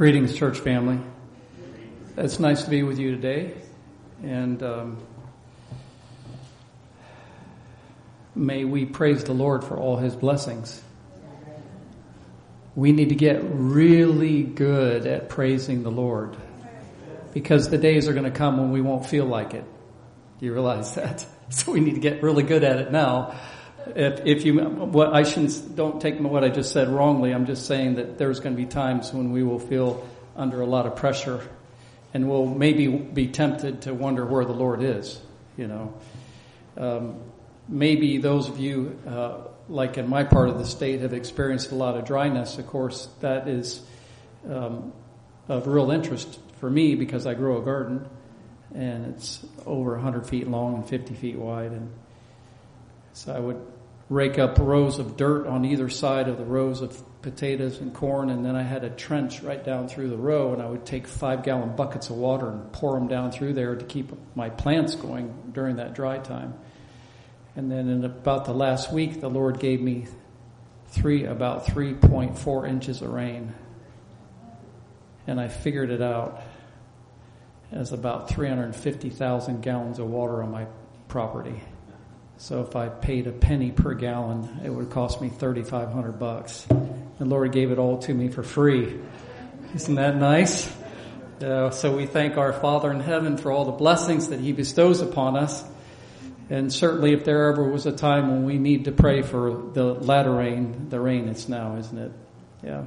Greetings, church family. It's nice to be with you today, and um, may we praise the Lord for all His blessings. We need to get really good at praising the Lord because the days are going to come when we won't feel like it. Do you realize that? So we need to get really good at it now if, if you, what I shouldn't, don't take what I just said wrongly. I'm just saying that there's going to be times when we will feel under a lot of pressure and we'll maybe be tempted to wonder where the Lord is, you know. Um, maybe those of you, uh, like in my part of the state, have experienced a lot of dryness. Of course, that is um, of real interest for me because I grow a garden and it's over 100 feet long and 50 feet wide and so I would rake up rows of dirt on either side of the rows of potatoes and corn, and then I had a trench right down through the row, and I would take five gallon buckets of water and pour them down through there to keep my plants going during that dry time. And then in about the last week, the Lord gave me three, about 3.4 inches of rain. And I figured it out as about 350,000 gallons of water on my property. So if I paid a penny per gallon, it would cost me 3,500 bucks. The Lord gave it all to me for free. Isn't that nice? Uh, so we thank our Father in heaven for all the blessings that He bestows upon us. And certainly if there ever was a time when we need to pray for the latter rain, the rain it's now, isn't it? Yeah.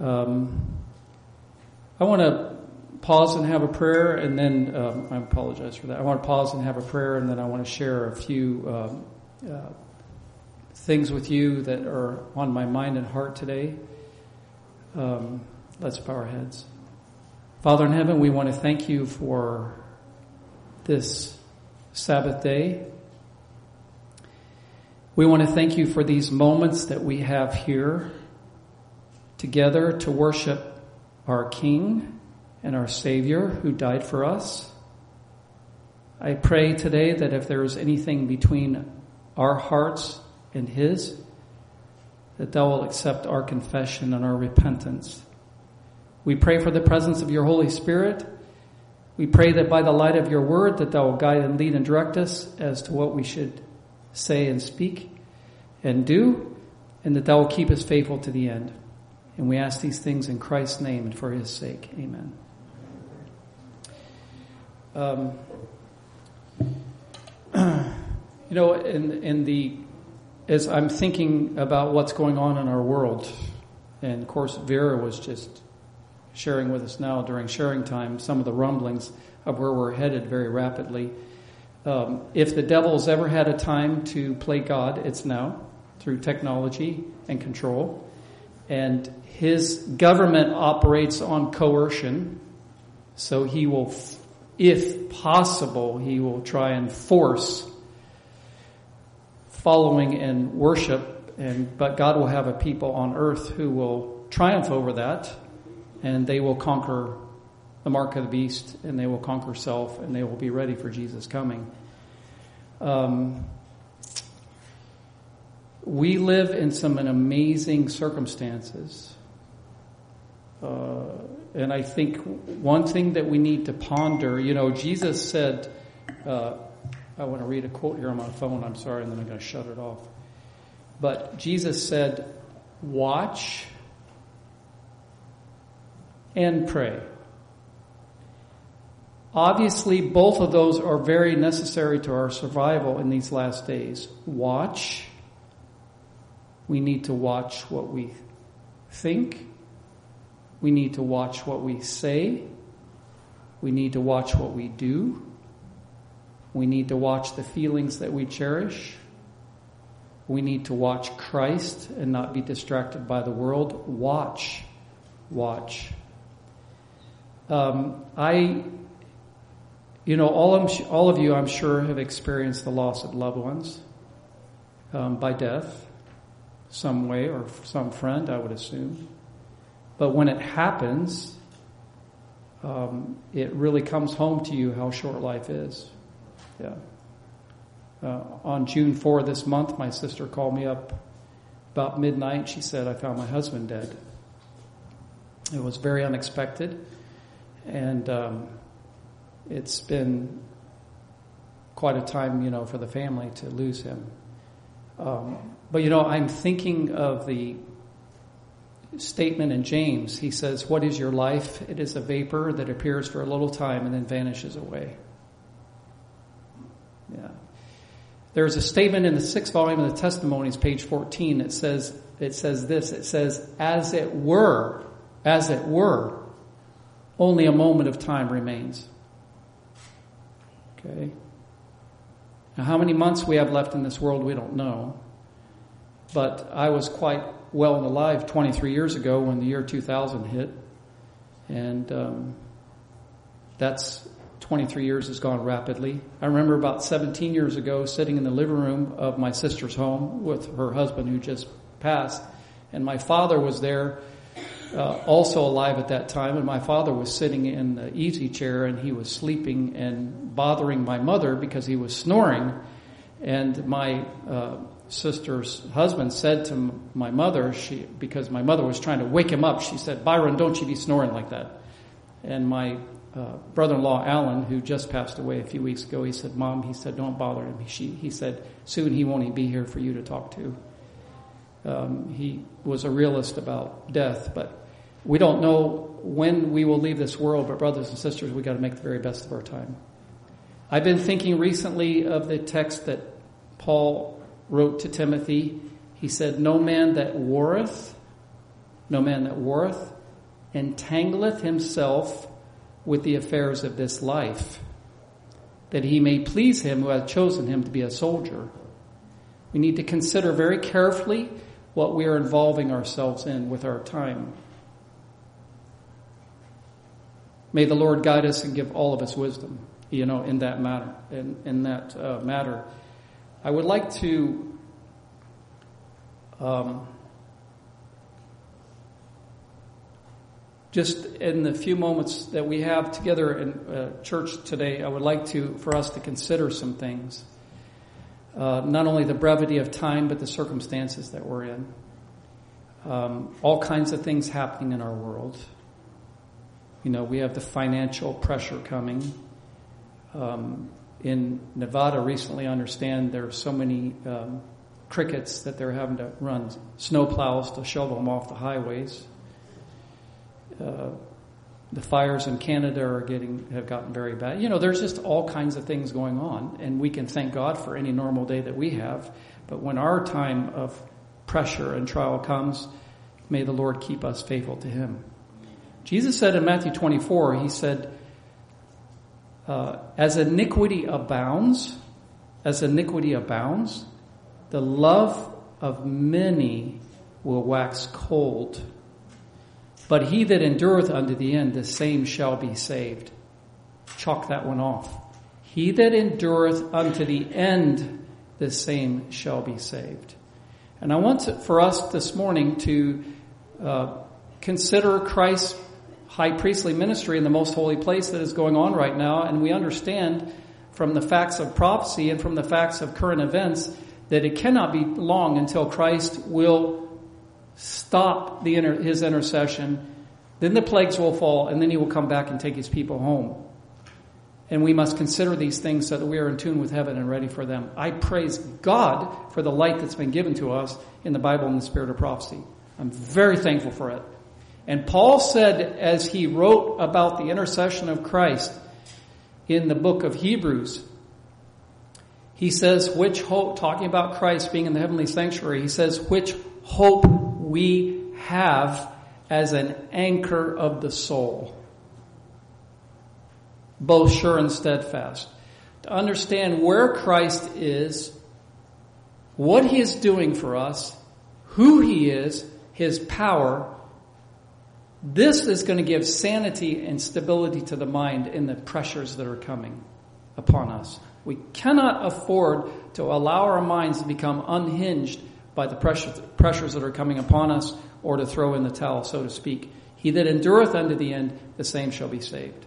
Um, I want to pause and have a prayer, and then um, I apologize for that. I want to pause and have a prayer, and then I want to share a few um, uh, things with you that are on my mind and heart today. Um, let's bow our heads. Father in heaven, we want to thank you for this Sabbath day. We want to thank you for these moments that we have here together to worship our King and our Savior who died for us. I pray today that if there is anything between our hearts and His, that thou will accept our confession and our repentance. We pray for the presence of your Holy Spirit. We pray that by the light of your word that thou will guide and lead and direct us as to what we should say and speak and do, and that thou will keep us faithful to the end. And we ask these things in Christ's name and for his sake. Amen. Um, you know, in, in the, as I'm thinking about what's going on in our world, and of course Vera was just sharing with us now during sharing time some of the rumblings of where we're headed very rapidly. Um, if the devil's ever had a time to play God, it's now through technology and control. And his government operates on coercion, so he will if possible, he will try and force following and worship, and but God will have a people on earth who will triumph over that, and they will conquer the mark of the beast, and they will conquer self, and they will be ready for Jesus coming. Um, we live in some amazing circumstances. Uh, and I think one thing that we need to ponder, you know, Jesus said, uh, I want to read a quote here on my phone, I'm sorry, and then I'm going to shut it off. But Jesus said, watch and pray. Obviously, both of those are very necessary to our survival in these last days. Watch. We need to watch what we think we need to watch what we say. We need to watch what we do. We need to watch the feelings that we cherish. We need to watch Christ and not be distracted by the world. Watch. Watch. Um, I, you know, all, of, all of you, I'm sure, have experienced the loss of loved ones um, by death, some way, or some friend, I would assume. But when it happens, um, it really comes home to you how short life is. Yeah. Uh, on June 4 this month, my sister called me up about midnight. She said, I found my husband dead. It was very unexpected, and um, it's been quite a time, you know, for the family to lose him. Um, but you know, I'm thinking of the statement in James. He says, "What is your life? It is a vapor that appears for a little time and then vanishes away." Yeah. There's a statement in the sixth volume of the Testimonies, page 14. It says, it says this. It says, "As it were, as it were, only a moment of time remains." Okay. Now, how many months we have left in this world, we don't know. But I was quite well and alive 23 years ago when the year 2000 hit. And um, that's 23 years has gone rapidly. I remember about 17 years ago sitting in the living room of my sister's home with her husband who just passed. And my father was there, uh, also alive at that time. And my father was sitting in the easy chair and he was sleeping and bothering my mother because he was snoring. And my uh, sister's husband said to my mother, she, because my mother was trying to wake him up, she said, Byron, don't you be snoring like that. And my uh, brother-in-law, Alan, who just passed away a few weeks ago, he said, Mom, he said, don't bother him. She, he said, soon he won't even be here for you to talk to. Um, he was a realist about death, but we don't know when we will leave this world, but brothers and sisters, we got to make the very best of our time. I've been thinking recently of the text that Paul wrote to Timothy, he said, No man that warreth, no man that warreth, entangleth himself with the affairs of this life, that he may please him who hath chosen him to be a soldier. We need to consider very carefully what we are involving ourselves in with our time. May the Lord guide us and give all of us wisdom, you know, in that matter. In, in that uh, matter. I would like to um, just in the few moments that we have together in uh, church today, I would like to for us to consider some things. Uh, not only the brevity of time, but the circumstances that we're in. Um, all kinds of things happening in our world. You know, we have the financial pressure coming. Um, in Nevada recently understand there are so many um, crickets that they're having to run snow plows to shovel them off the highways. Uh, the fires in Canada are getting have gotten very bad. You know, there's just all kinds of things going on, and we can thank God for any normal day that we have. But when our time of pressure and trial comes, may the Lord keep us faithful to Him. Jesus said in Matthew 24, He said, uh, as iniquity abounds, as iniquity abounds, the love of many will wax cold. But he that endureth unto the end, the same shall be saved. Chalk that one off. He that endureth unto the end, the same shall be saved. And I want to, for us this morning to uh, consider Christ's high priestly ministry in the most holy place that is going on right now, and we understand from the facts of prophecy and from the facts of current events that it cannot be long until Christ will stop the inter- his intercession. Then the plagues will fall, and then he will come back and take his people home. And we must consider these things so that we are in tune with heaven and ready for them. I praise God for the light that's been given to us in the Bible and the spirit of prophecy. I'm very thankful for it. And Paul said, as he wrote about the intercession of Christ in the book of Hebrews, he says, which hope, talking about Christ being in the heavenly sanctuary, he says, which hope we have as an anchor of the soul, both sure and steadfast. To understand where Christ is, what he is doing for us, who he is, his power, this is going to give sanity and stability to the mind in the pressures that are coming upon us. We cannot afford to allow our minds to become unhinged by the pressures, that are coming upon us or to throw in the towel, so to speak. He that endureth unto the end, the same shall be saved.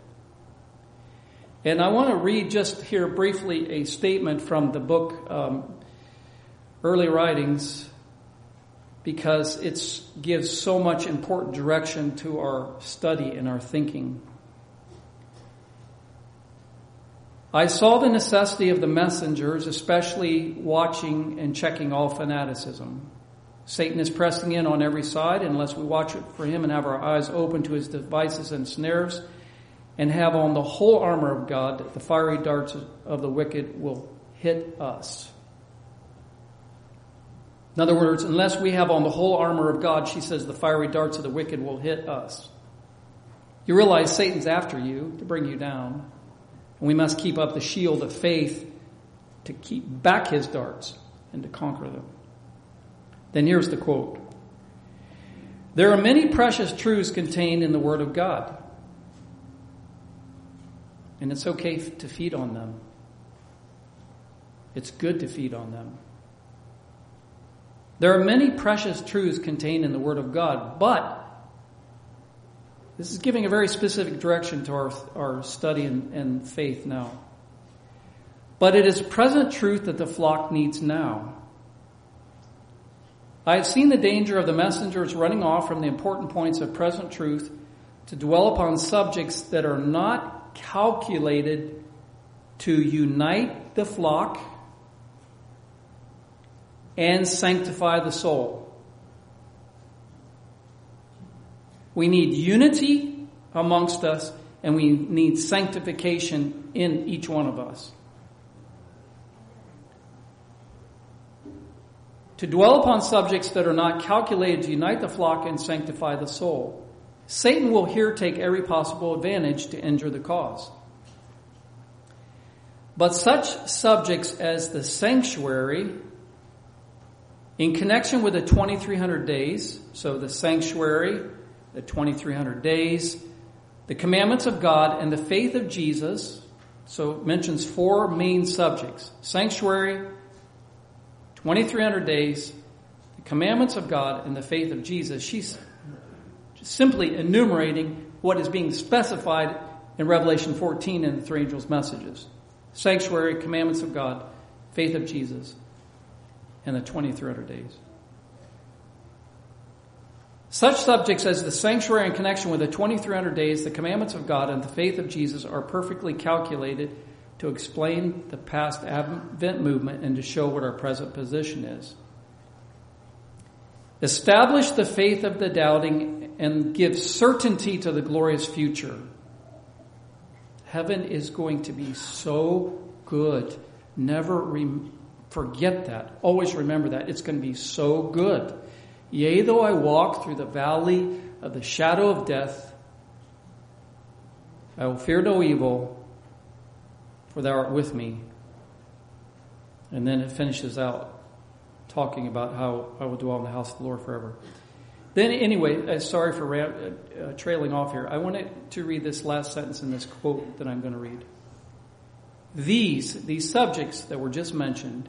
And I want to read just here briefly a statement from the book um, Early Writings because it gives so much important direction to our study and our thinking. I saw the necessity of the messengers, especially watching and checking all fanaticism. Satan is pressing in on every side unless we watch it for him and have our eyes open to his devices and snares and have on the whole armor of God, the fiery darts of the wicked will hit us. In other words, unless we have on the whole armor of God, she says the fiery darts of the wicked will hit us. You realize Satan's after you to bring you down. And we must keep up the shield of faith to keep back his darts and to conquer them. Then here's the quote. There are many precious truths contained in the Word of God. And it's okay to feed on them. It's good to feed on them. There are many precious truths contained in the Word of God, but this is giving a very specific direction to our, our study and, and faith now. But it is present truth that the flock needs now. I have seen the danger of the messengers running off from the important points of present truth to dwell upon subjects that are not calculated to unite the flock and sanctify the soul. We need unity amongst us and we need sanctification in each one of us. To dwell upon subjects that are not calculated to unite the flock and sanctify the soul. Satan will here take every possible advantage to injure the cause. But such subjects as the sanctuary in connection with the 2300 days, so the sanctuary, the 2300 days, the commandments of God, and the faith of Jesus, so it mentions four main subjects. Sanctuary, 2300 days, the commandments of God, and the faith of Jesus. She's simply enumerating what is being specified in Revelation 14 in the three angels' messages. Sanctuary, commandments of God, faith of Jesus and the 2300 days. Such subjects as the sanctuary in connection with the 2300 days, the commandments of God, and the faith of Jesus are perfectly calculated to explain the past Advent movement and to show what our present position is. Establish the faith of the doubting and give certainty to the glorious future. Heaven is going to be so good. Never Forget that. Always remember that. It's going to be so good. Yea, though I walk through the valley of the shadow of death, I will fear no evil, for thou art with me. And then it finishes out talking about how I will dwell in the house of the Lord forever. Then, anyway, uh, sorry for uh, uh, trailing off here. I wanted to read this last sentence in this quote that I'm going to read. These, these subjects that were just mentioned,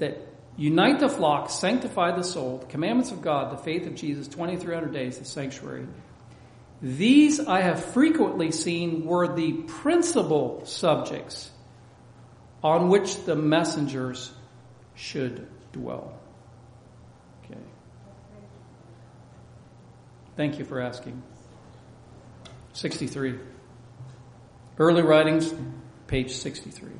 that unite the flock, sanctify the soul, the commandments of God, the faith of Jesus, 2300 days, the sanctuary. These I have frequently seen were the principal subjects on which the messengers should dwell. Okay. Thank you for asking. 63. Early writings, page 63.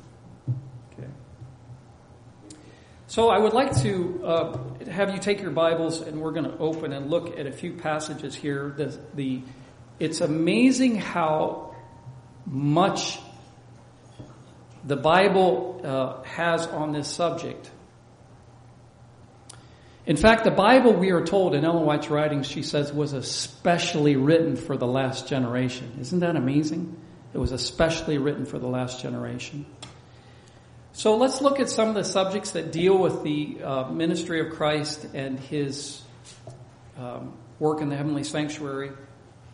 So I would like to uh, have you take your Bibles and we're going to open and look at a few passages here. The, the it's amazing how much the Bible uh, has on this subject. In fact, the Bible, we are told in Ellen White's writings, she says, was especially written for the last generation. Isn't that amazing? It was especially written for the last generation. So let's look at some of the subjects that deal with the uh, ministry of Christ and his um, work in the heavenly sanctuary,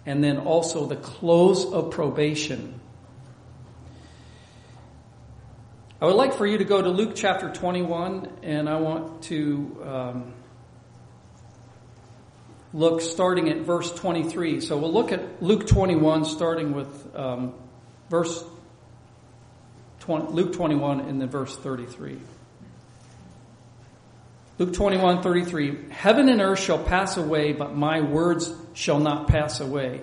and then also the close of probation. I would like for you to go to Luke chapter 21, and I want to um, look starting at verse 23. So we'll look at Luke 21, starting with um, verse 20, Luke 21 and then verse 33. Luke 21, 33. Heaven and earth shall pass away, but my words shall not pass away.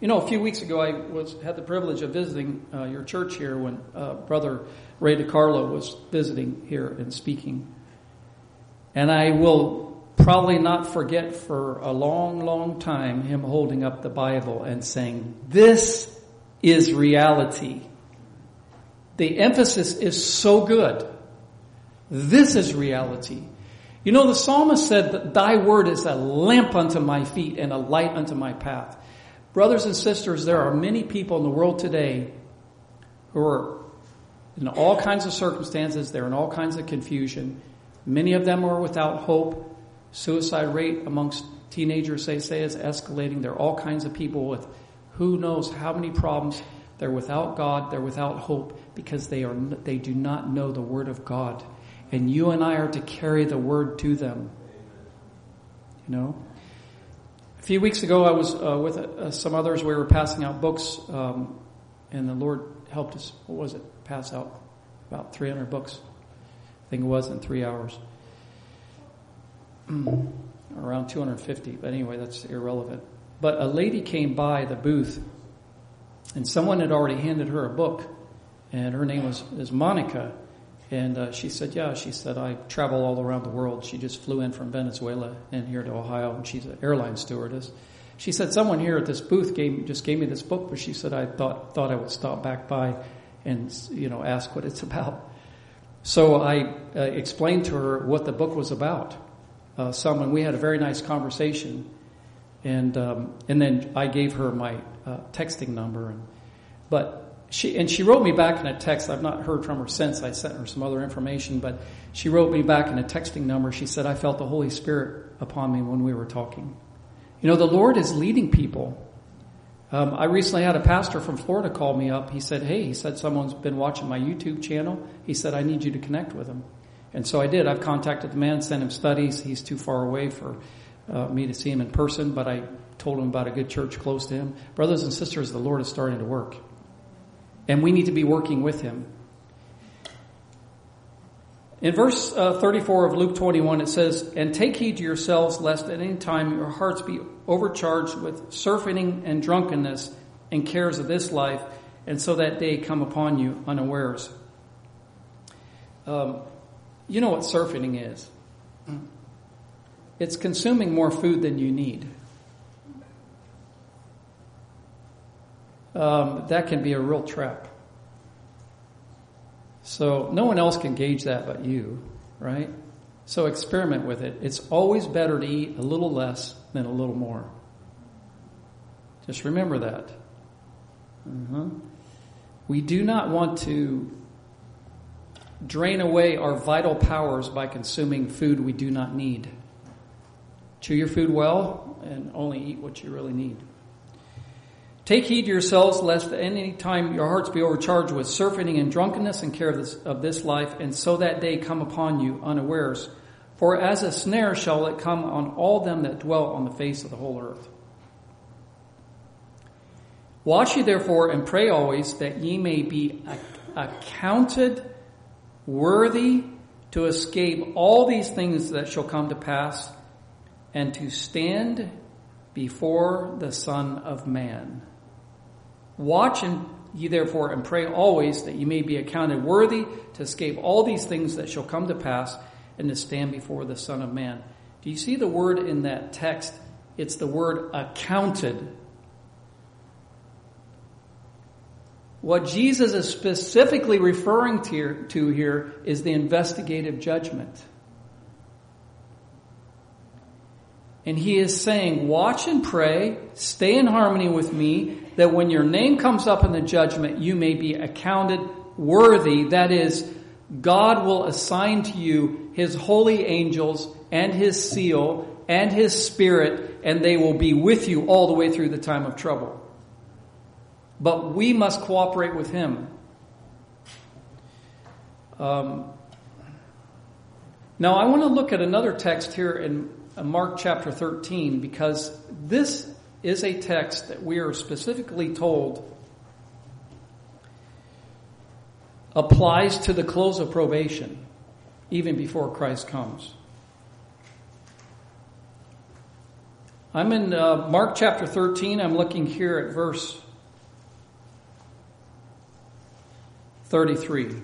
You know, a few weeks ago, I was had the privilege of visiting uh, your church here when uh, Brother Ray DiCarlo was visiting here and speaking. And I will probably not forget for a long, long time him holding up the Bible and saying, This is reality. The emphasis is so good. This is reality. You know, the psalmist said that thy word is a lamp unto my feet and a light unto my path. Brothers and sisters, there are many people in the world today who are in all kinds of circumstances. They're in all kinds of confusion. Many of them are without hope. Suicide rate amongst teenagers, they say, is escalating. There are all kinds of people with who knows how many problems. They're without God. They're without hope because they are, they do not know the Word of God. And you and I are to carry the Word to them. You know? A few weeks ago, I was uh, with uh, some others. We were passing out books, um, and the Lord helped us. What was it? Pass out about 300 books. I think it was in three hours. Around 250, but anyway, that's irrelevant. But a lady came by the booth, and someone had already handed her a book, and her name was is Monica. And uh, she said, Yeah, she said, I travel all around the world. She just flew in from Venezuela and here to Ohio, and she's an airline stewardess. She said, Someone here at this booth gave, just gave me this book, but she said, I thought, thought I would stop back by and, you know, ask what it's about. So I uh, explained to her what the book was about. Uh, someone, we had a very nice conversation. And, um, and then I gave her my uh, texting number. And, but she and she wrote me back in a text. I've not heard from her since. I sent her some other information, but she wrote me back in a texting number. She said, "I felt the Holy Spirit upon me when we were talking." You know, the Lord is leading people. Um, I recently had a pastor from Florida call me up. He said, "Hey," he said, "someone's been watching my YouTube channel." He said, "I need you to connect with him," and so I did. I've contacted the man, sent him studies. He's too far away for uh, me to see him in person, but I told him about a good church close to him. Brothers and sisters, the Lord is starting to work. And we need to be working with him. In verse uh, 34 of Luke 21, it says, And take heed to yourselves, lest at any time your hearts be overcharged with surfeiting and drunkenness and cares of this life, and so that day come upon you unawares. Um, you know what surfeiting is? It's consuming more food than you need. um, that can be a real trap. So no one else can gauge that but you, right? So experiment with it. It's always better to eat a little less than a little more. Just remember that. Uh-huh. We do not want to drain away our vital powers by consuming food we do not need. Chew your food well and only eat what you really need. Take heed to yourselves, lest at any time your hearts be overcharged with surfeiting and drunkenness and care of this, of this life, and so that day come upon you unawares. For as a snare shall it come on all them that dwell on the face of the whole earth. Watch ye therefore and pray always that ye may be accounted worthy to escape all these things that shall come to pass and to stand before the Son of Man. Watch and ye therefore and pray always that ye may be accounted worthy to escape all these things that shall come to pass and to stand before the Son of Man. Do you see the word in that text? It's the word accounted. What Jesus is specifically referring to here is the investigative judgment. And he is saying, watch and pray, stay in harmony with me, that when your name comes up in the judgment, you may be accounted worthy. That is, God will assign to you his holy angels and his seal and his spirit, and they will be with you all the way through the time of trouble. But we must cooperate with him. Um, now, I want to look at another text here in uh, Mark chapter 13 because this is a text that we are specifically told applies to the close of probation even before Christ comes. I'm in uh, Mark chapter 13. I'm looking here at verse 33.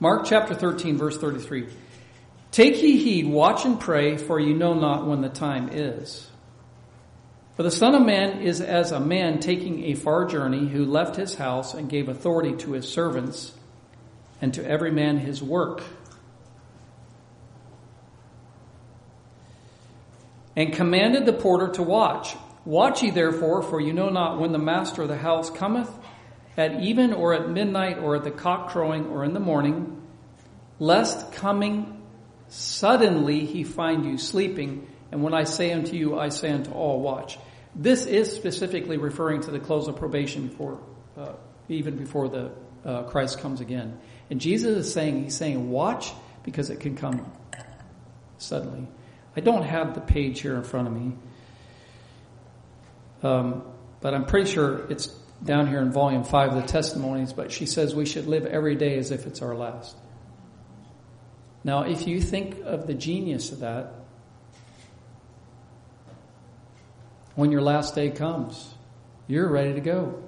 Mark chapter 13, verse 33. Take ye heed, watch and pray, for you know not when the time is. For the Son of Man is as a man taking a far journey who left his house and gave authority to his servants and to every man his work. And commanded the porter to watch. Watch ye therefore, for you know not when the master of the house cometh, at even or at midnight or at the cock crowing or in the morning, lest coming suddenly he find you sleeping. And when I say unto you, I say unto all, watch. This is specifically referring to the close of probation for uh, even before the uh, Christ comes again. And Jesus is saying, He's saying, watch because it can come suddenly. I don't have the page here in front of me, um, but I'm pretty sure it's down here in volume five of the testimonies. But she says we should live every day as if it's our last. Now, if you think of the genius of that, when your last day comes, you're ready to go.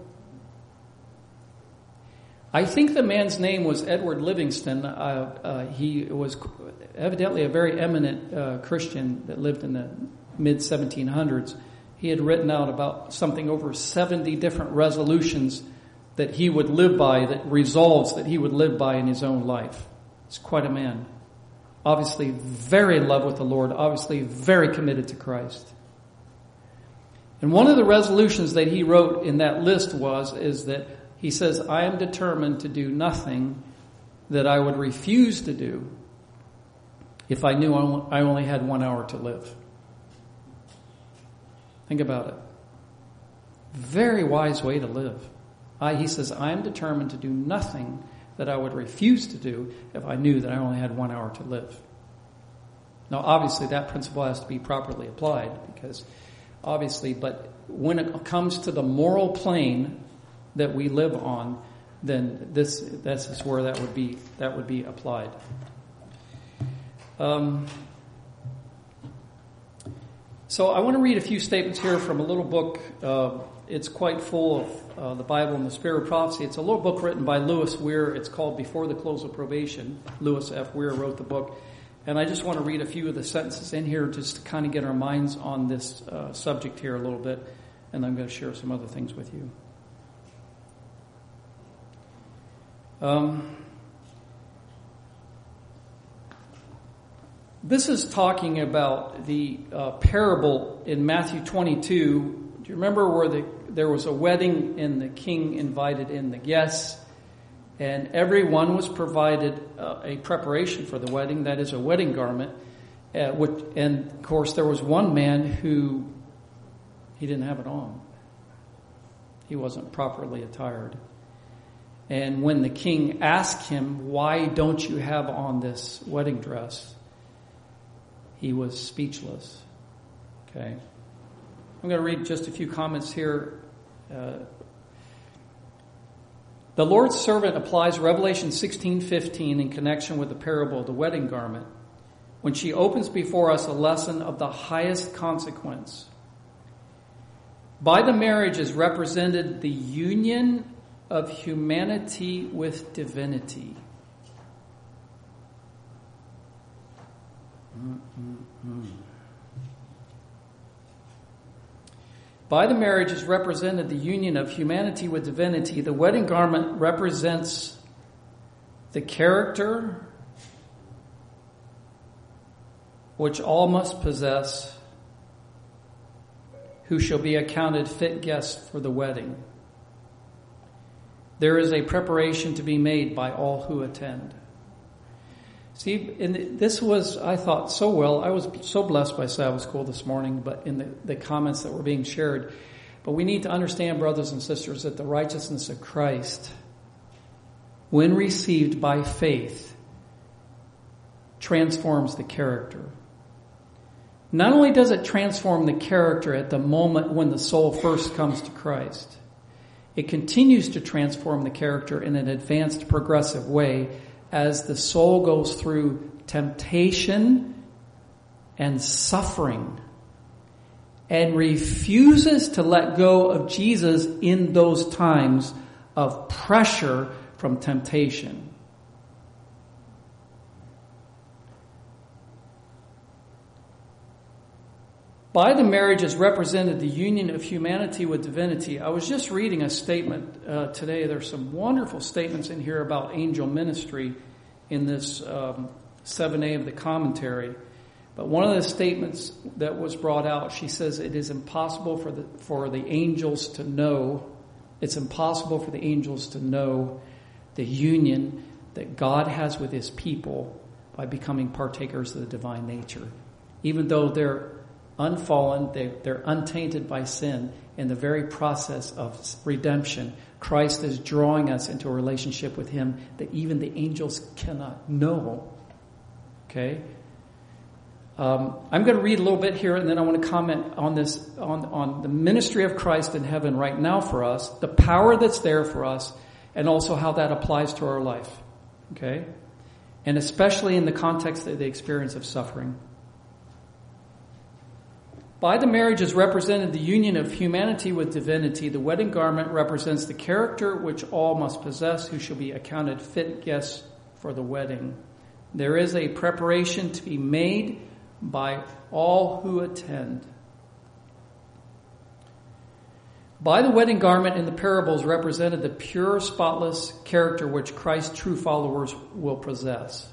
I think the man's name was Edward Livingston. Uh, uh, he was evidently a very eminent uh, Christian that lived in the mid 1700s. He had written out about something over 70 different resolutions that he would live by, that resolves that he would live by in his own life. He's quite a man. Obviously, very in love with the Lord, obviously, very committed to Christ. And one of the resolutions that he wrote in that list was, is that he says, I am determined to do nothing that I would refuse to do if I knew I only had one hour to live. Think about it. Very wise way to live. I, he says, I am determined to do nothing that I would refuse to do if I knew that I only had one hour to live. Now, obviously, that principle has to be properly applied because, obviously, but when it comes to the moral plane that we live on, then this this is where that would be that would be applied. Um, so I want to read a few statements here from a little book. Uh, it's quite full of uh, the Bible and the Spirit of Prophecy. It's a little book written by Lewis Weir. It's called Before the Close of Probation. Lewis F. Weir wrote the book. And I just want to read a few of the sentences in here just to kind of get our minds on this uh, subject here a little bit. And I'm going to share some other things with you. Um, this is talking about the uh, parable in Matthew 22. Do you remember where the, there was a wedding and the king invited in the guests? And everyone was provided uh, a preparation for the wedding, that is, a wedding garment. Uh, which, and of course, there was one man who he didn't have it on. He wasn't properly attired. And when the king asked him, Why don't you have on this wedding dress? He was speechless. Okay. I'm going to read just a few comments here. Uh, the Lord's servant applies Revelation 16:15 in connection with the parable of the wedding garment when she opens before us a lesson of the highest consequence. By the marriage is represented the union of humanity with divinity. Mm, mm, mm. By the marriage is represented the union of humanity with divinity. The wedding garment represents the character which all must possess who shall be accounted fit guests for the wedding. There is a preparation to be made by all who attend. See, and this was, I thought, so well. I was so blessed by Sabbath school this morning, but in the, the comments that were being shared. But we need to understand, brothers and sisters, that the righteousness of Christ, when received by faith, transforms the character. Not only does it transform the character at the moment when the soul first comes to Christ, it continues to transform the character in an advanced progressive way as the soul goes through temptation and suffering and refuses to let go of Jesus in those times of pressure from temptation. By the marriage is represented the union of humanity with divinity. I was just reading a statement uh, today. There's some wonderful statements in here about angel ministry in this um, 7a of the commentary. But one of the statements that was brought out, she says it is impossible for the, for the angels to know, it's impossible for the angels to know the union that God has with his people by becoming partakers of the divine nature. Even though they're unfallen, they, they're untainted by sin. In the very process of redemption, Christ is drawing us into a relationship with Him that even the angels cannot know. Okay? Um, I'm going to read a little bit here and then I want to comment on this, on, on the ministry of Christ in heaven right now for us, the power that's there for us, and also how that applies to our life. Okay? And especially in the context of the experience of suffering. By the marriage is represented the union of humanity with divinity. The wedding garment represents the character which all must possess who shall be accounted fit guests for the wedding. There is a preparation to be made by all who attend. By the wedding garment in the parables represented the pure, spotless character which Christ's true followers will possess.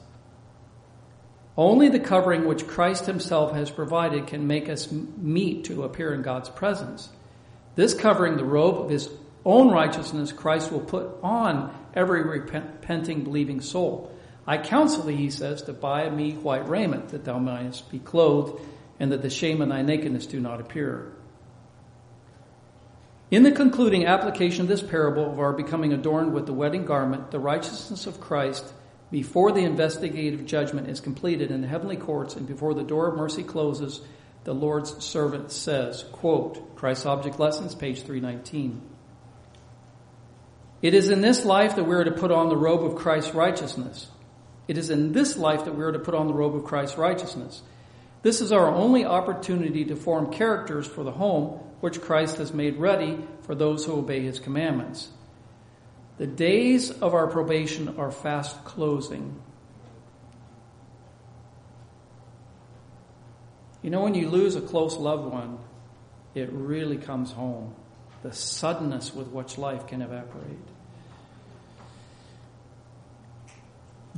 Only the covering which Christ himself has provided can make us meet to appear in God's presence. This covering, the robe of his own righteousness, Christ will put on every repenting, believing soul. I counsel thee, he says, to buy me white raiment, that thou mayest be clothed, and that the shame of thy nakedness do not appear. In the concluding application of this parable of our becoming adorned with the wedding garment, the righteousness of Christ, before the investigative judgment is completed in the heavenly courts and before the door of mercy closes, the Lord's servant says, quote, Christ's Object Lessons, page 319. It is in this life that we are to put on the robe of Christ's righteousness. It is in this life that we are to put on the robe of Christ's righteousness. This is our only opportunity to form characters for the home which Christ has made ready for those who obey his commandments. The days of our probation are fast closing. You know, when you lose a close loved one, it really comes home. The suddenness with which life can evaporate.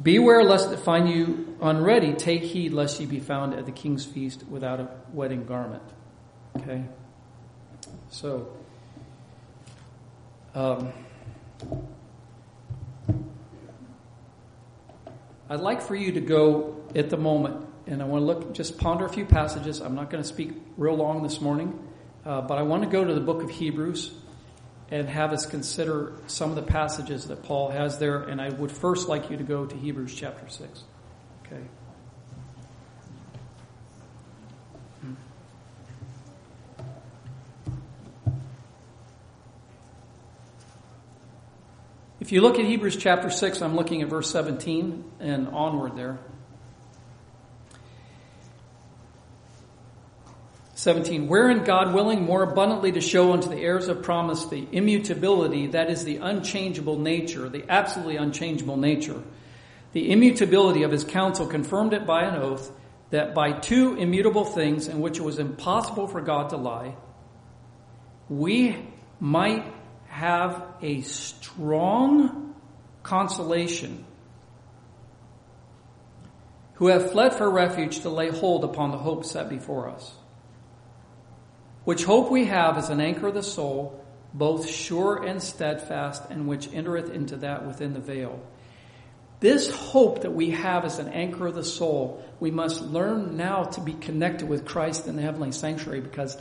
Beware lest it find you unready. Take heed lest ye be found at the king's feast without a wedding garment. Okay? So, um, I'd like for you to go at the moment, and I want to look, just ponder a few passages. I'm not going to speak real long this morning, uh, but I want to go to the book of Hebrews and have us consider some of the passages that Paul has there. And I would first like you to go to Hebrews chapter 6. Okay. If you look at Hebrews chapter 6, I'm looking at verse 17 and onward there. 17, wherein God willing more abundantly to show unto the heirs of promise the immutability, that is the unchangeable nature, the absolutely unchangeable nature, the immutability of his counsel confirmed it by an oath, that by two immutable things in which it was impossible for God to lie, we might have a strong consolation who have fled for refuge to lay hold upon the hope set before us. Which hope we have is an anchor of the soul, both sure and steadfast, and which entereth into that within the veil. This hope that we have as an anchor of the soul, we must learn now to be connected with Christ in the heavenly sanctuary because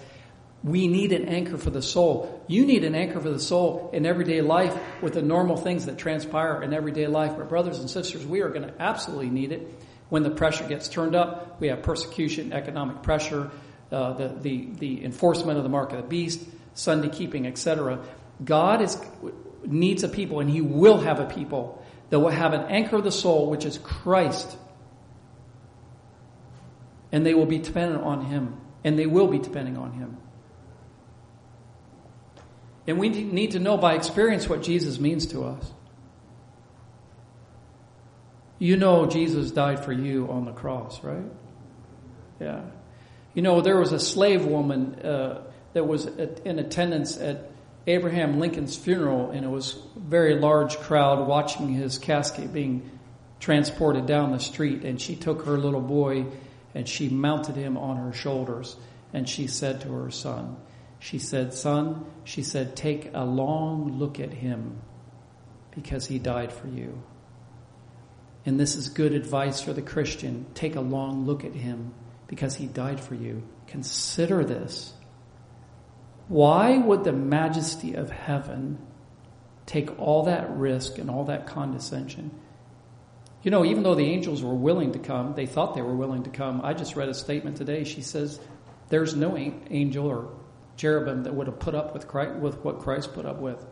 we need an anchor for the soul. You need an anchor for the soul in everyday life with the normal things that transpire in everyday life. But brothers and sisters, we are going to absolutely need it when the pressure gets turned up. We have persecution, economic pressure, uh, the, the, the enforcement of the mark of the beast, Sunday keeping, etc. God is, needs a people and he will have a people that will have an anchor of the soul, which is Christ. And they will be dependent on him. And they will be depending on him. And we need to know by experience what Jesus means to us. You know Jesus died for you on the cross, right? Yeah. You know, there was a slave woman uh, that was in attendance at Abraham Lincoln's funeral, and it was a very large crowd watching his casket being transported down the street. And she took her little boy and she mounted him on her shoulders. And she said to her son, she said, Son, she said, take a long look at him because he died for you. And this is good advice for the Christian. Take a long look at him because he died for you. Consider this. Why would the majesty of heaven take all that risk and all that condescension? You know, even though the angels were willing to come, they thought they were willing to come. I just read a statement today. She says, There's no angel or cherubim that would have put up with, Christ, with what Christ put up with.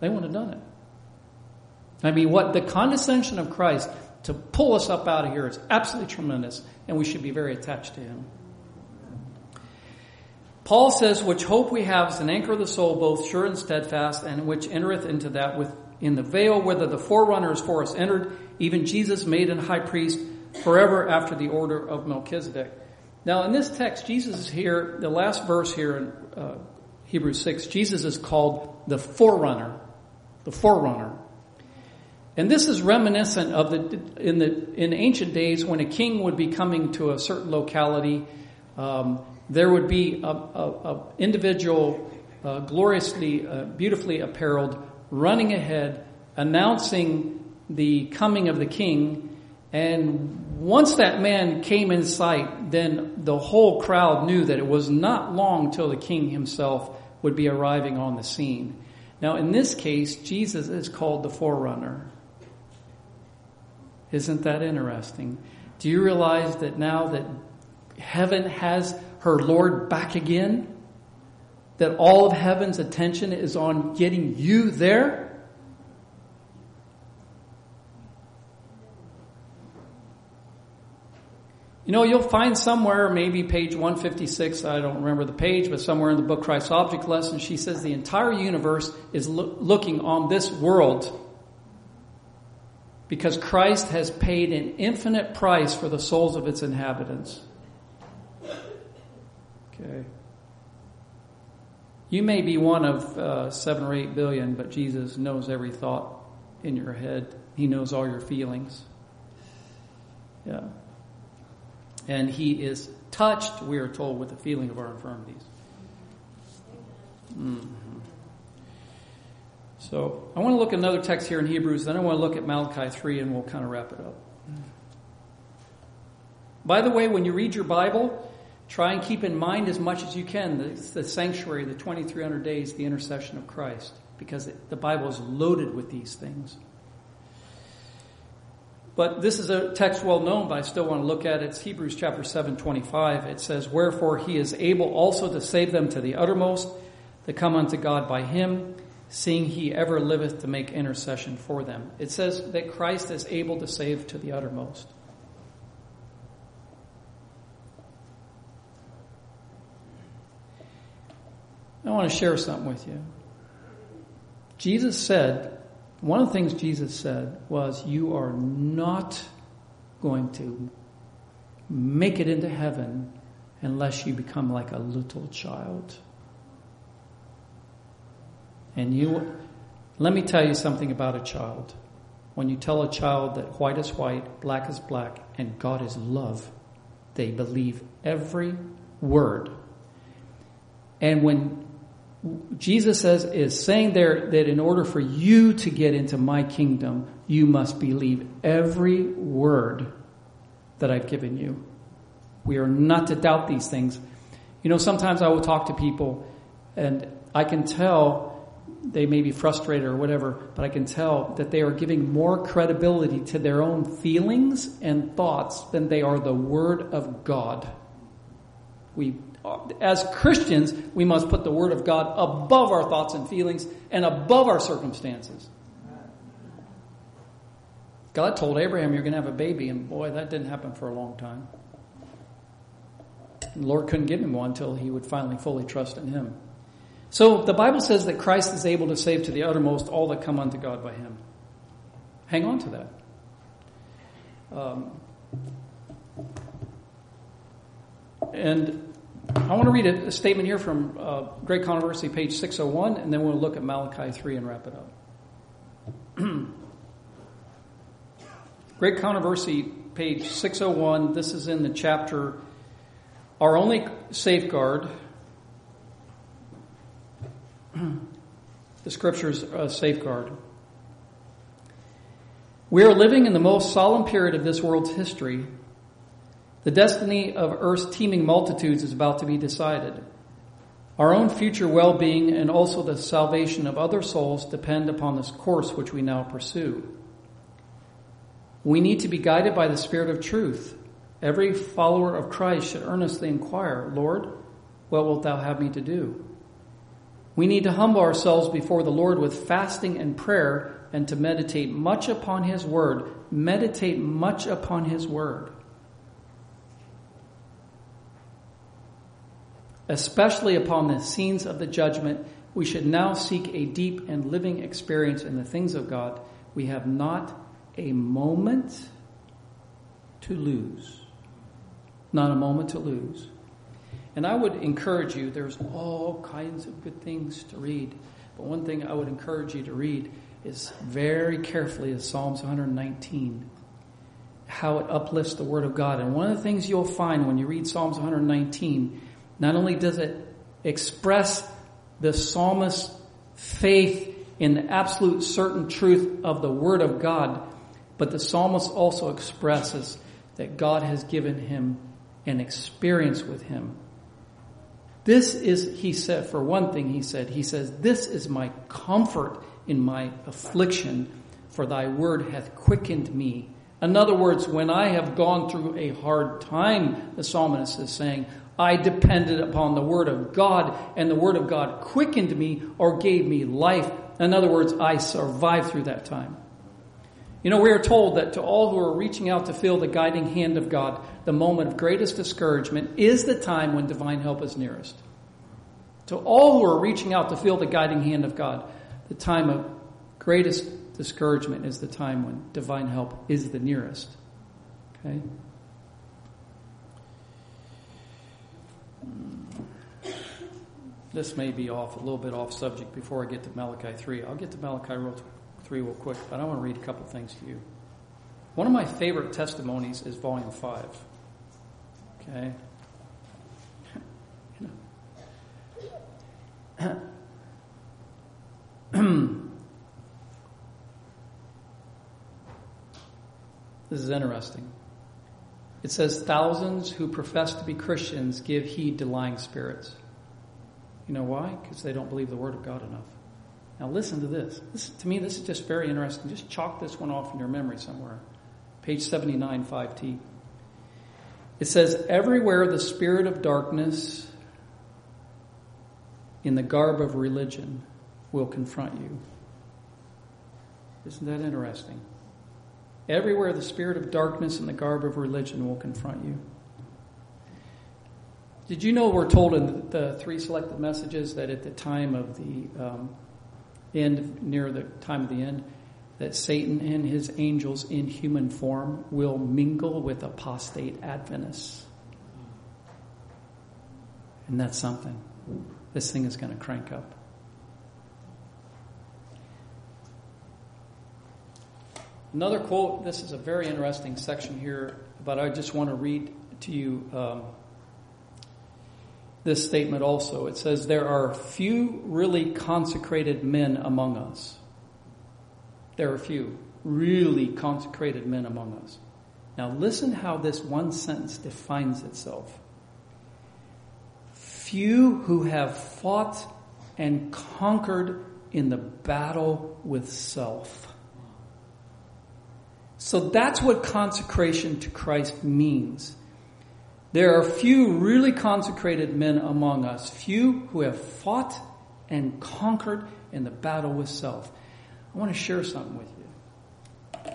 They wouldn't have done it. I mean, what the condescension of Christ to pull us up out of here is absolutely tremendous, and we should be very attached to Him. Paul says, which hope we have is an anchor of the soul, both sure and steadfast, and which entereth into that with in the veil, whether the forerunner is for us entered, even Jesus made an high priest forever after the order of Melchizedek. Now, in this text, Jesus is here, the last verse here in uh, Hebrews 6, Jesus is called the forerunner. The forerunner. And this is reminiscent of the, in the, in ancient days when a king would be coming to a certain locality, um, there would be a, a, a individual, uh, gloriously, uh, beautifully appareled, running ahead, announcing the coming of the king, and once that man came in sight, then the whole crowd knew that it was not long till the king himself would be arriving on the scene. Now, in this case, Jesus is called the forerunner. Isn't that interesting? Do you realize that now that heaven has her Lord back again, that all of heaven's attention is on getting you there? You know, you'll find somewhere, maybe page 156, I don't remember the page, but somewhere in the book Christ's Object Lesson, she says the entire universe is lo- looking on this world because Christ has paid an infinite price for the souls of its inhabitants. Okay. You may be one of uh, seven or eight billion, but Jesus knows every thought in your head. He knows all your feelings. Yeah and he is touched, we are told, with the feeling of our infirmities. Mm-hmm. So I want to look at another text here in Hebrews, then I want to look at Malachi 3 and we'll kind of wrap it up. By the way, when you read your Bible, try and keep in mind as much as you can the, the sanctuary, the 2300 days, the intercession of Christ, because it, the Bible is loaded with these things. But this is a text well known, but I still want to look at it. It's Hebrews chapter 7, 25. It says, Wherefore he is able also to save them to the uttermost that come unto God by him, seeing he ever liveth to make intercession for them. It says that Christ is able to save to the uttermost. I want to share something with you. Jesus said, one of the things Jesus said was, You are not going to make it into heaven unless you become like a little child. And you, let me tell you something about a child. When you tell a child that white is white, black is black, and God is love, they believe every word. And when Jesus says is saying there that in order for you to get into my kingdom, you must believe every word that I've given you. We are not to doubt these things. You know, sometimes I will talk to people and I can tell they may be frustrated or whatever, but I can tell that they are giving more credibility to their own feelings and thoughts than they are the Word of God. We as Christians, we must put the Word of God above our thoughts and feelings and above our circumstances. God told Abraham, You're going to have a baby, and boy, that didn't happen for a long time. The Lord couldn't give him one until he would finally fully trust in Him. So the Bible says that Christ is able to save to the uttermost all that come unto God by him. Hang on to that. Um, and I want to read a, a statement here from uh, Great Controversy, page 601, and then we'll look at Malachi 3 and wrap it up. Great Controversy, page 601. This is in the chapter Our Only Safeguard. the scriptures uh, safeguard. We are living in the most solemn period of this world's history the destiny of Earth's teeming multitudes is about to be decided. Our own future well-being and also the salvation of other souls depend upon this course which we now pursue. We need to be guided by the Spirit of truth. Every follower of Christ should earnestly inquire, Lord, what wilt thou have me to do? We need to humble ourselves before the Lord with fasting and prayer and to meditate much upon His Word. Meditate much upon His Word. Especially upon the scenes of the judgment, we should now seek a deep and living experience in the things of God. We have not a moment to lose. Not a moment to lose. And I would encourage you, there's all kinds of good things to read. But one thing I would encourage you to read is very carefully is Psalms 119. How it uplifts the Word of God. And one of the things you'll find when you read Psalms 119 not only does it express the psalmist's faith in the absolute certain truth of the Word of God, but the psalmist also expresses that God has given him an experience with him. This is, he said, for one thing, he said, he says, this is my comfort in my affliction, for thy word hath quickened me. In other words, when I have gone through a hard time, the psalmist is saying, I depended upon the Word of God, and the Word of God quickened me or gave me life. In other words, I survived through that time. You know, we are told that to all who are reaching out to feel the guiding hand of God, the moment of greatest discouragement is the time when divine help is nearest. To all who are reaching out to feel the guiding hand of God, the time of greatest discouragement is the time when divine help is the nearest. Okay? This may be off a little bit off subject before I get to Malachi 3. I'll get to Malachi 3 real quick, but I want to read a couple things to you. One of my favorite testimonies is volume 5. Okay? this is interesting. It says, Thousands who profess to be Christians give heed to lying spirits. You know why? Because they don't believe the Word of God enough. Now listen to this. this. To me, this is just very interesting. Just chalk this one off in your memory somewhere. Page 79, 5T. It says, Everywhere the spirit of darkness in the garb of religion will confront you. Isn't that interesting? Everywhere the spirit of darkness and the garb of religion will confront you. Did you know we're told in the three selected messages that at the time of the um, end, near the time of the end, that Satan and his angels in human form will mingle with apostate Adventists? And that's something. This thing is going to crank up. Another quote, this is a very interesting section here, but I just want to read to you. Um, this statement also. It says, There are few really consecrated men among us. There are few really consecrated men among us. Now, listen how this one sentence defines itself. Few who have fought and conquered in the battle with self. So that's what consecration to Christ means. There are few really consecrated men among us, few who have fought and conquered in the battle with self. I want to share something with you.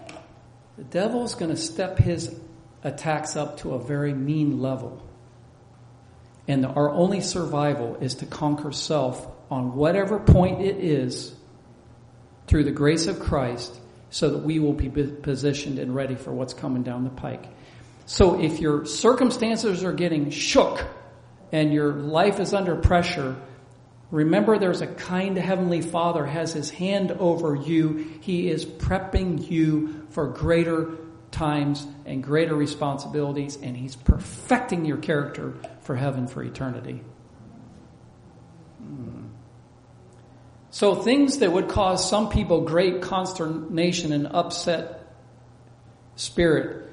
The devil is going to step his attacks up to a very mean level. And our only survival is to conquer self on whatever point it is through the grace of Christ so that we will be positioned and ready for what's coming down the pike. So if your circumstances are getting shook and your life is under pressure, remember there's a kind heavenly father has his hand over you. He is prepping you for greater times and greater responsibilities and he's perfecting your character for heaven for eternity. Hmm. So things that would cause some people great consternation and upset spirit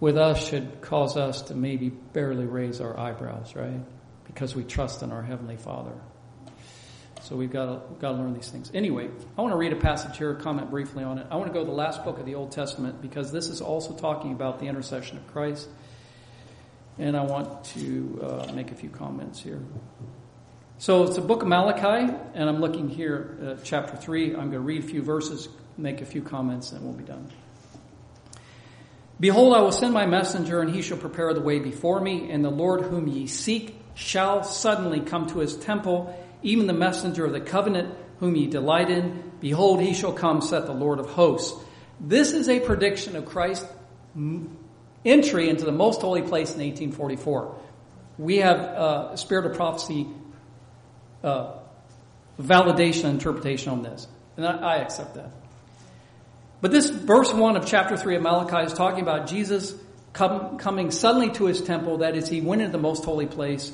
with us should cause us to maybe barely raise our eyebrows, right? Because we trust in our Heavenly Father. So we've got to, got to learn these things. Anyway, I want to read a passage here, comment briefly on it. I want to go to the last book of the Old Testament because this is also talking about the intercession of Christ. And I want to uh, make a few comments here. So it's the book of Malachi, and I'm looking here at chapter 3. I'm going to read a few verses, make a few comments, and we'll be done. Behold, I will send my messenger, and he shall prepare the way before me, and the Lord whom ye seek shall suddenly come to his temple, even the messenger of the covenant whom ye delight in. Behold, he shall come, saith the Lord of hosts. This is a prediction of Christ's entry into the most holy place in 1844. We have uh, spirit of prophecy uh, validation interpretation on this, and I, I accept that. But this verse 1 of chapter 3 of Malachi is talking about Jesus come, coming suddenly to his temple, that is, he went into the most holy place,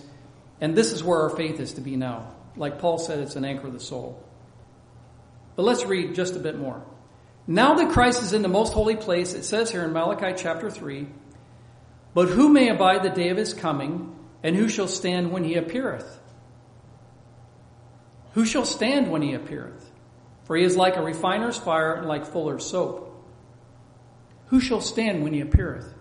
and this is where our faith is to be now. Like Paul said, it's an anchor of the soul. But let's read just a bit more. Now that Christ is in the most holy place, it says here in Malachi chapter 3, But who may abide the day of his coming, and who shall stand when he appeareth? Who shall stand when he appeareth? For he is like a refiner's fire and like fuller's soap. Who shall stand when he appeareth?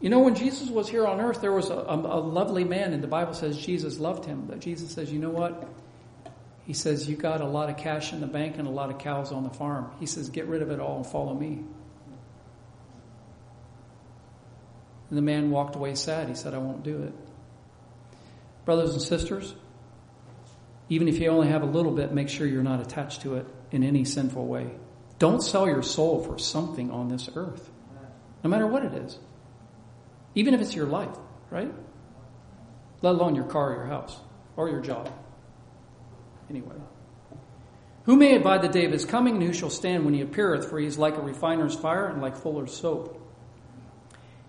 You know, when Jesus was here on earth, there was a, a, lovely man, and the Bible says Jesus loved him. But Jesus says, you know what? He says, you got a lot of cash in the bank and a lot of cows on the farm. He says, get rid of it all and follow me. And the man walked away sad. He said, I won't do it. Brothers and sisters, even if you only have a little bit, make sure you're not attached to it in any sinful way. Don't sell your soul for something on this earth, no matter what it is. Even if it's your life, right? Let alone your car or your house or your job. Anyway. Who may abide the day of his coming, and who shall stand when he appeareth? For he is like a refiner's fire and like fuller's soap.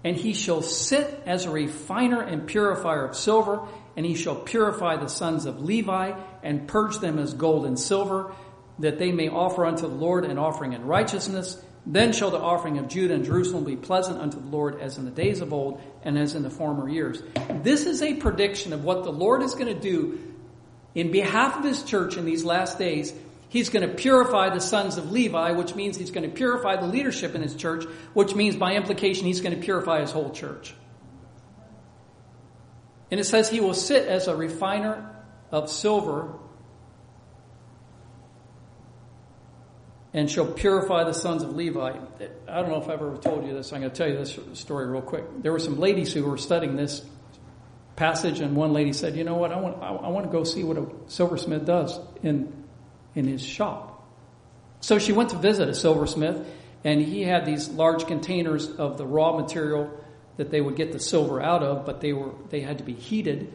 And he shall sit as a refiner and purifier of silver, and he shall purify the sons of Levi and purge them as gold and silver, that they may offer unto the Lord an offering in righteousness. Then shall the offering of Judah and Jerusalem be pleasant unto the Lord as in the days of old and as in the former years. This is a prediction of what the Lord is going to do in behalf of his church in these last days. He's going to purify the sons of Levi, which means he's going to purify the leadership in his church, which means by implication he's going to purify his whole church. And it says he will sit as a refiner of silver and shall purify the sons of Levi. I don't know if I've ever told you this. I'm going to tell you this story real quick. There were some ladies who were studying this passage, and one lady said, "You know what? I want I want to go see what a silversmith does in in his shop." So she went to visit a silversmith, and he had these large containers of the raw material that they would get the silver out of, but they were they had to be heated,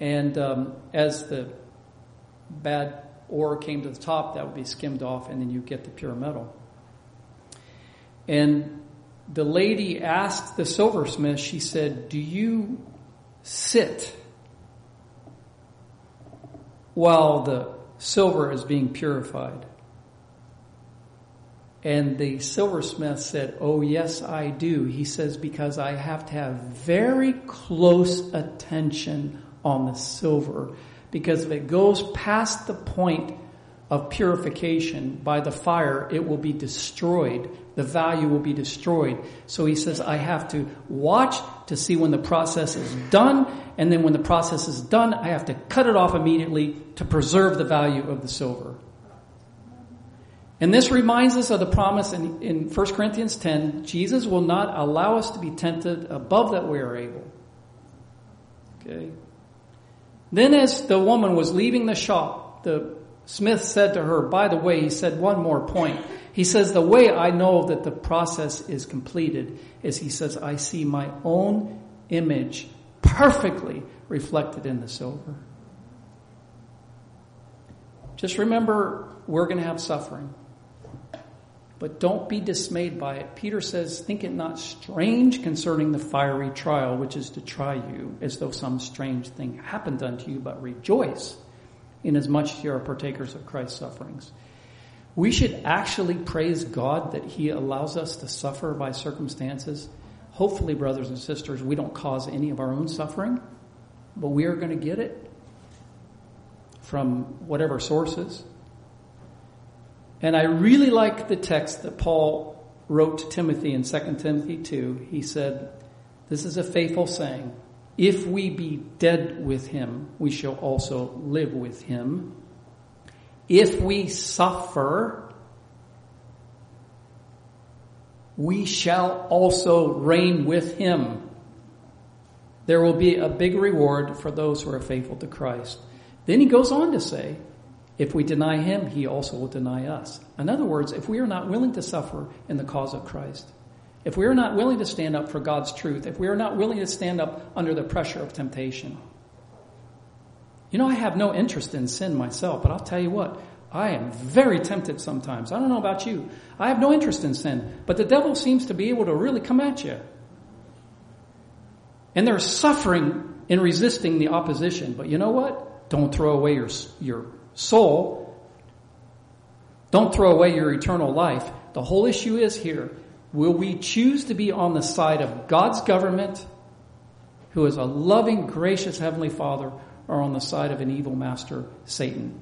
and um, as the bad ore came to the top, that would be skimmed off, and then you get the pure metal. And the lady asked the silversmith. She said, "Do you sit while the silver is being purified?" And the silversmith said, Oh, yes, I do. He says, Because I have to have very close attention on the silver. Because if it goes past the point of purification by the fire, it will be destroyed. The value will be destroyed. So he says, I have to watch to see when the process is done. And then when the process is done, I have to cut it off immediately to preserve the value of the silver. And this reminds us of the promise in, in 1 Corinthians 10 Jesus will not allow us to be tempted above that we are able. Okay? Then as the woman was leaving the shop, the smith said to her, by the way, he said one more point. He says, the way I know that the process is completed is he says, I see my own image perfectly reflected in the silver. Just remember, we're going to have suffering. But don't be dismayed by it. Peter says, Think it not strange concerning the fiery trial which is to try you, as though some strange thing happened unto you, but rejoice inasmuch as you are partakers of Christ's sufferings. We should actually praise God that He allows us to suffer by circumstances. Hopefully, brothers and sisters, we don't cause any of our own suffering, but we are going to get it from whatever sources. And I really like the text that Paul wrote to Timothy in 2 Timothy 2. He said, This is a faithful saying. If we be dead with him, we shall also live with him. If we suffer, we shall also reign with him. There will be a big reward for those who are faithful to Christ. Then he goes on to say, if we deny him, he also will deny us. In other words, if we are not willing to suffer in the cause of Christ, if we are not willing to stand up for God's truth, if we are not willing to stand up under the pressure of temptation, you know, I have no interest in sin myself, but I'll tell you what, I am very tempted sometimes. I don't know about you. I have no interest in sin, but the devil seems to be able to really come at you. And there's suffering in resisting the opposition, but you know what? Don't throw away your, your soul. Don't throw away your eternal life. The whole issue is here. Will we choose to be on the side of God's government, who is a loving, gracious Heavenly Father, or on the side of an evil master, Satan?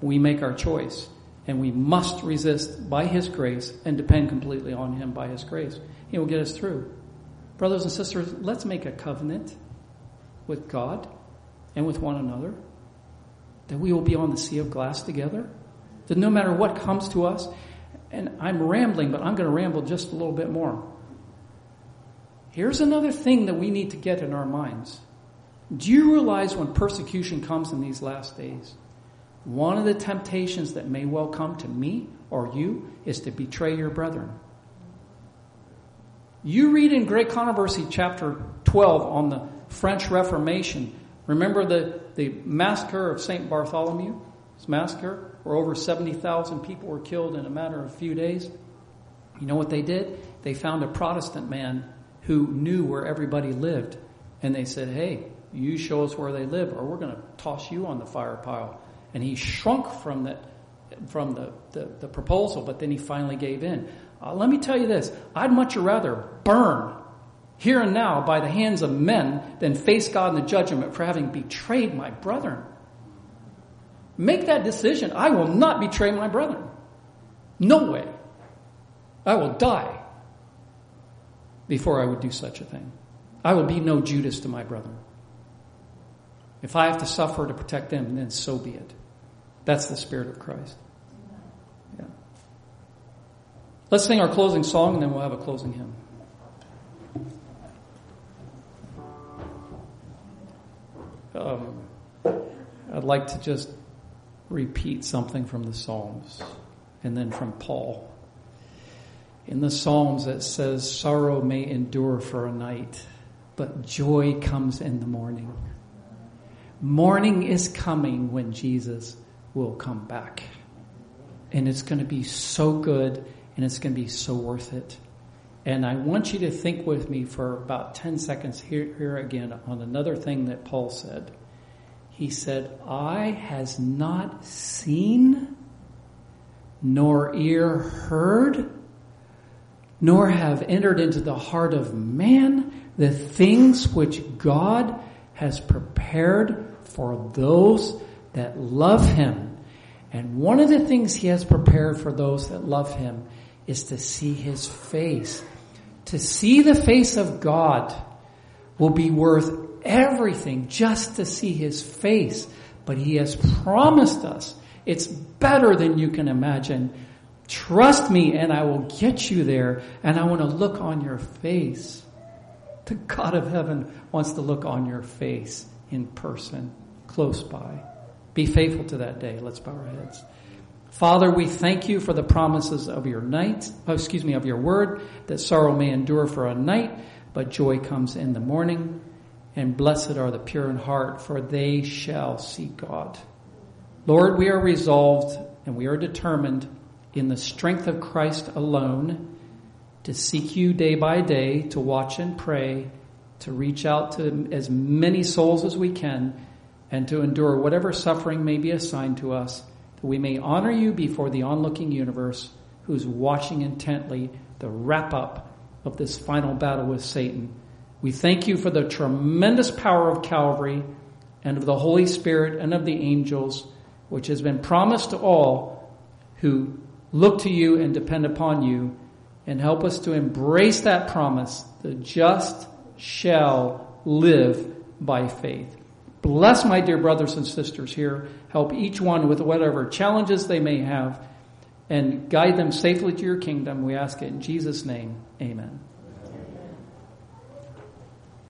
We make our choice, and we must resist by His grace and depend completely on Him by His grace. He will get us through. Brothers and sisters, let's make a covenant with God and with one another that we will be on the sea of glass together. That no matter what comes to us, and I'm rambling, but I'm going to ramble just a little bit more. Here's another thing that we need to get in our minds. Do you realize when persecution comes in these last days, one of the temptations that may well come to me or you is to betray your brethren? You read in Great Controversy, chapter 12, on the French Reformation. Remember the the massacre of St. Bartholomew's massacre, where over 70,000 people were killed in a matter of a few days. You know what they did? They found a Protestant man who knew where everybody lived. And they said, hey, you show us where they live or we're going to toss you on the fire pile. And he shrunk from that, from the, the, the proposal, but then he finally gave in. Uh, let me tell you this. I'd much rather burn here and now by the hands of men than face God in the judgment for having betrayed my brethren. Make that decision. I will not betray my brethren. No way. I will die before I would do such a thing. I will be no Judas to my brethren. If I have to suffer to protect them, then so be it. That's the Spirit of Christ. Yeah. Let's sing our closing song and then we'll have a closing hymn. Um, I'd like to just repeat something from the Psalms and then from Paul. In the Psalms, it says, Sorrow may endure for a night, but joy comes in the morning. Morning is coming when Jesus will come back. And it's going to be so good and it's going to be so worth it. And I want you to think with me for about 10 seconds here, here again on another thing that Paul said. He said, Eye has not seen, nor ear heard, nor have entered into the heart of man the things which God has prepared for those that love him. And one of the things he has prepared for those that love him is to see his face to see the face of God will be worth everything just to see his face. But he has promised us it's better than you can imagine. Trust me and I will get you there and I want to look on your face. The God of heaven wants to look on your face in person, close by. Be faithful to that day. Let's bow our heads. Father, we thank you for the promises of your night, oh, excuse me, of your word, that sorrow may endure for a night, but joy comes in the morning. And blessed are the pure in heart, for they shall see God. Lord, we are resolved and we are determined in the strength of Christ alone to seek you day by day, to watch and pray, to reach out to as many souls as we can, and to endure whatever suffering may be assigned to us, that we may honor you before the onlooking universe who's watching intently the wrap up of this final battle with Satan. We thank you for the tremendous power of Calvary and of the Holy Spirit and of the angels, which has been promised to all who look to you and depend upon you and help us to embrace that promise. The just shall live by faith. Bless my dear brothers and sisters here. Help each one with whatever challenges they may have and guide them safely to your kingdom. We ask it in Jesus' name. Amen.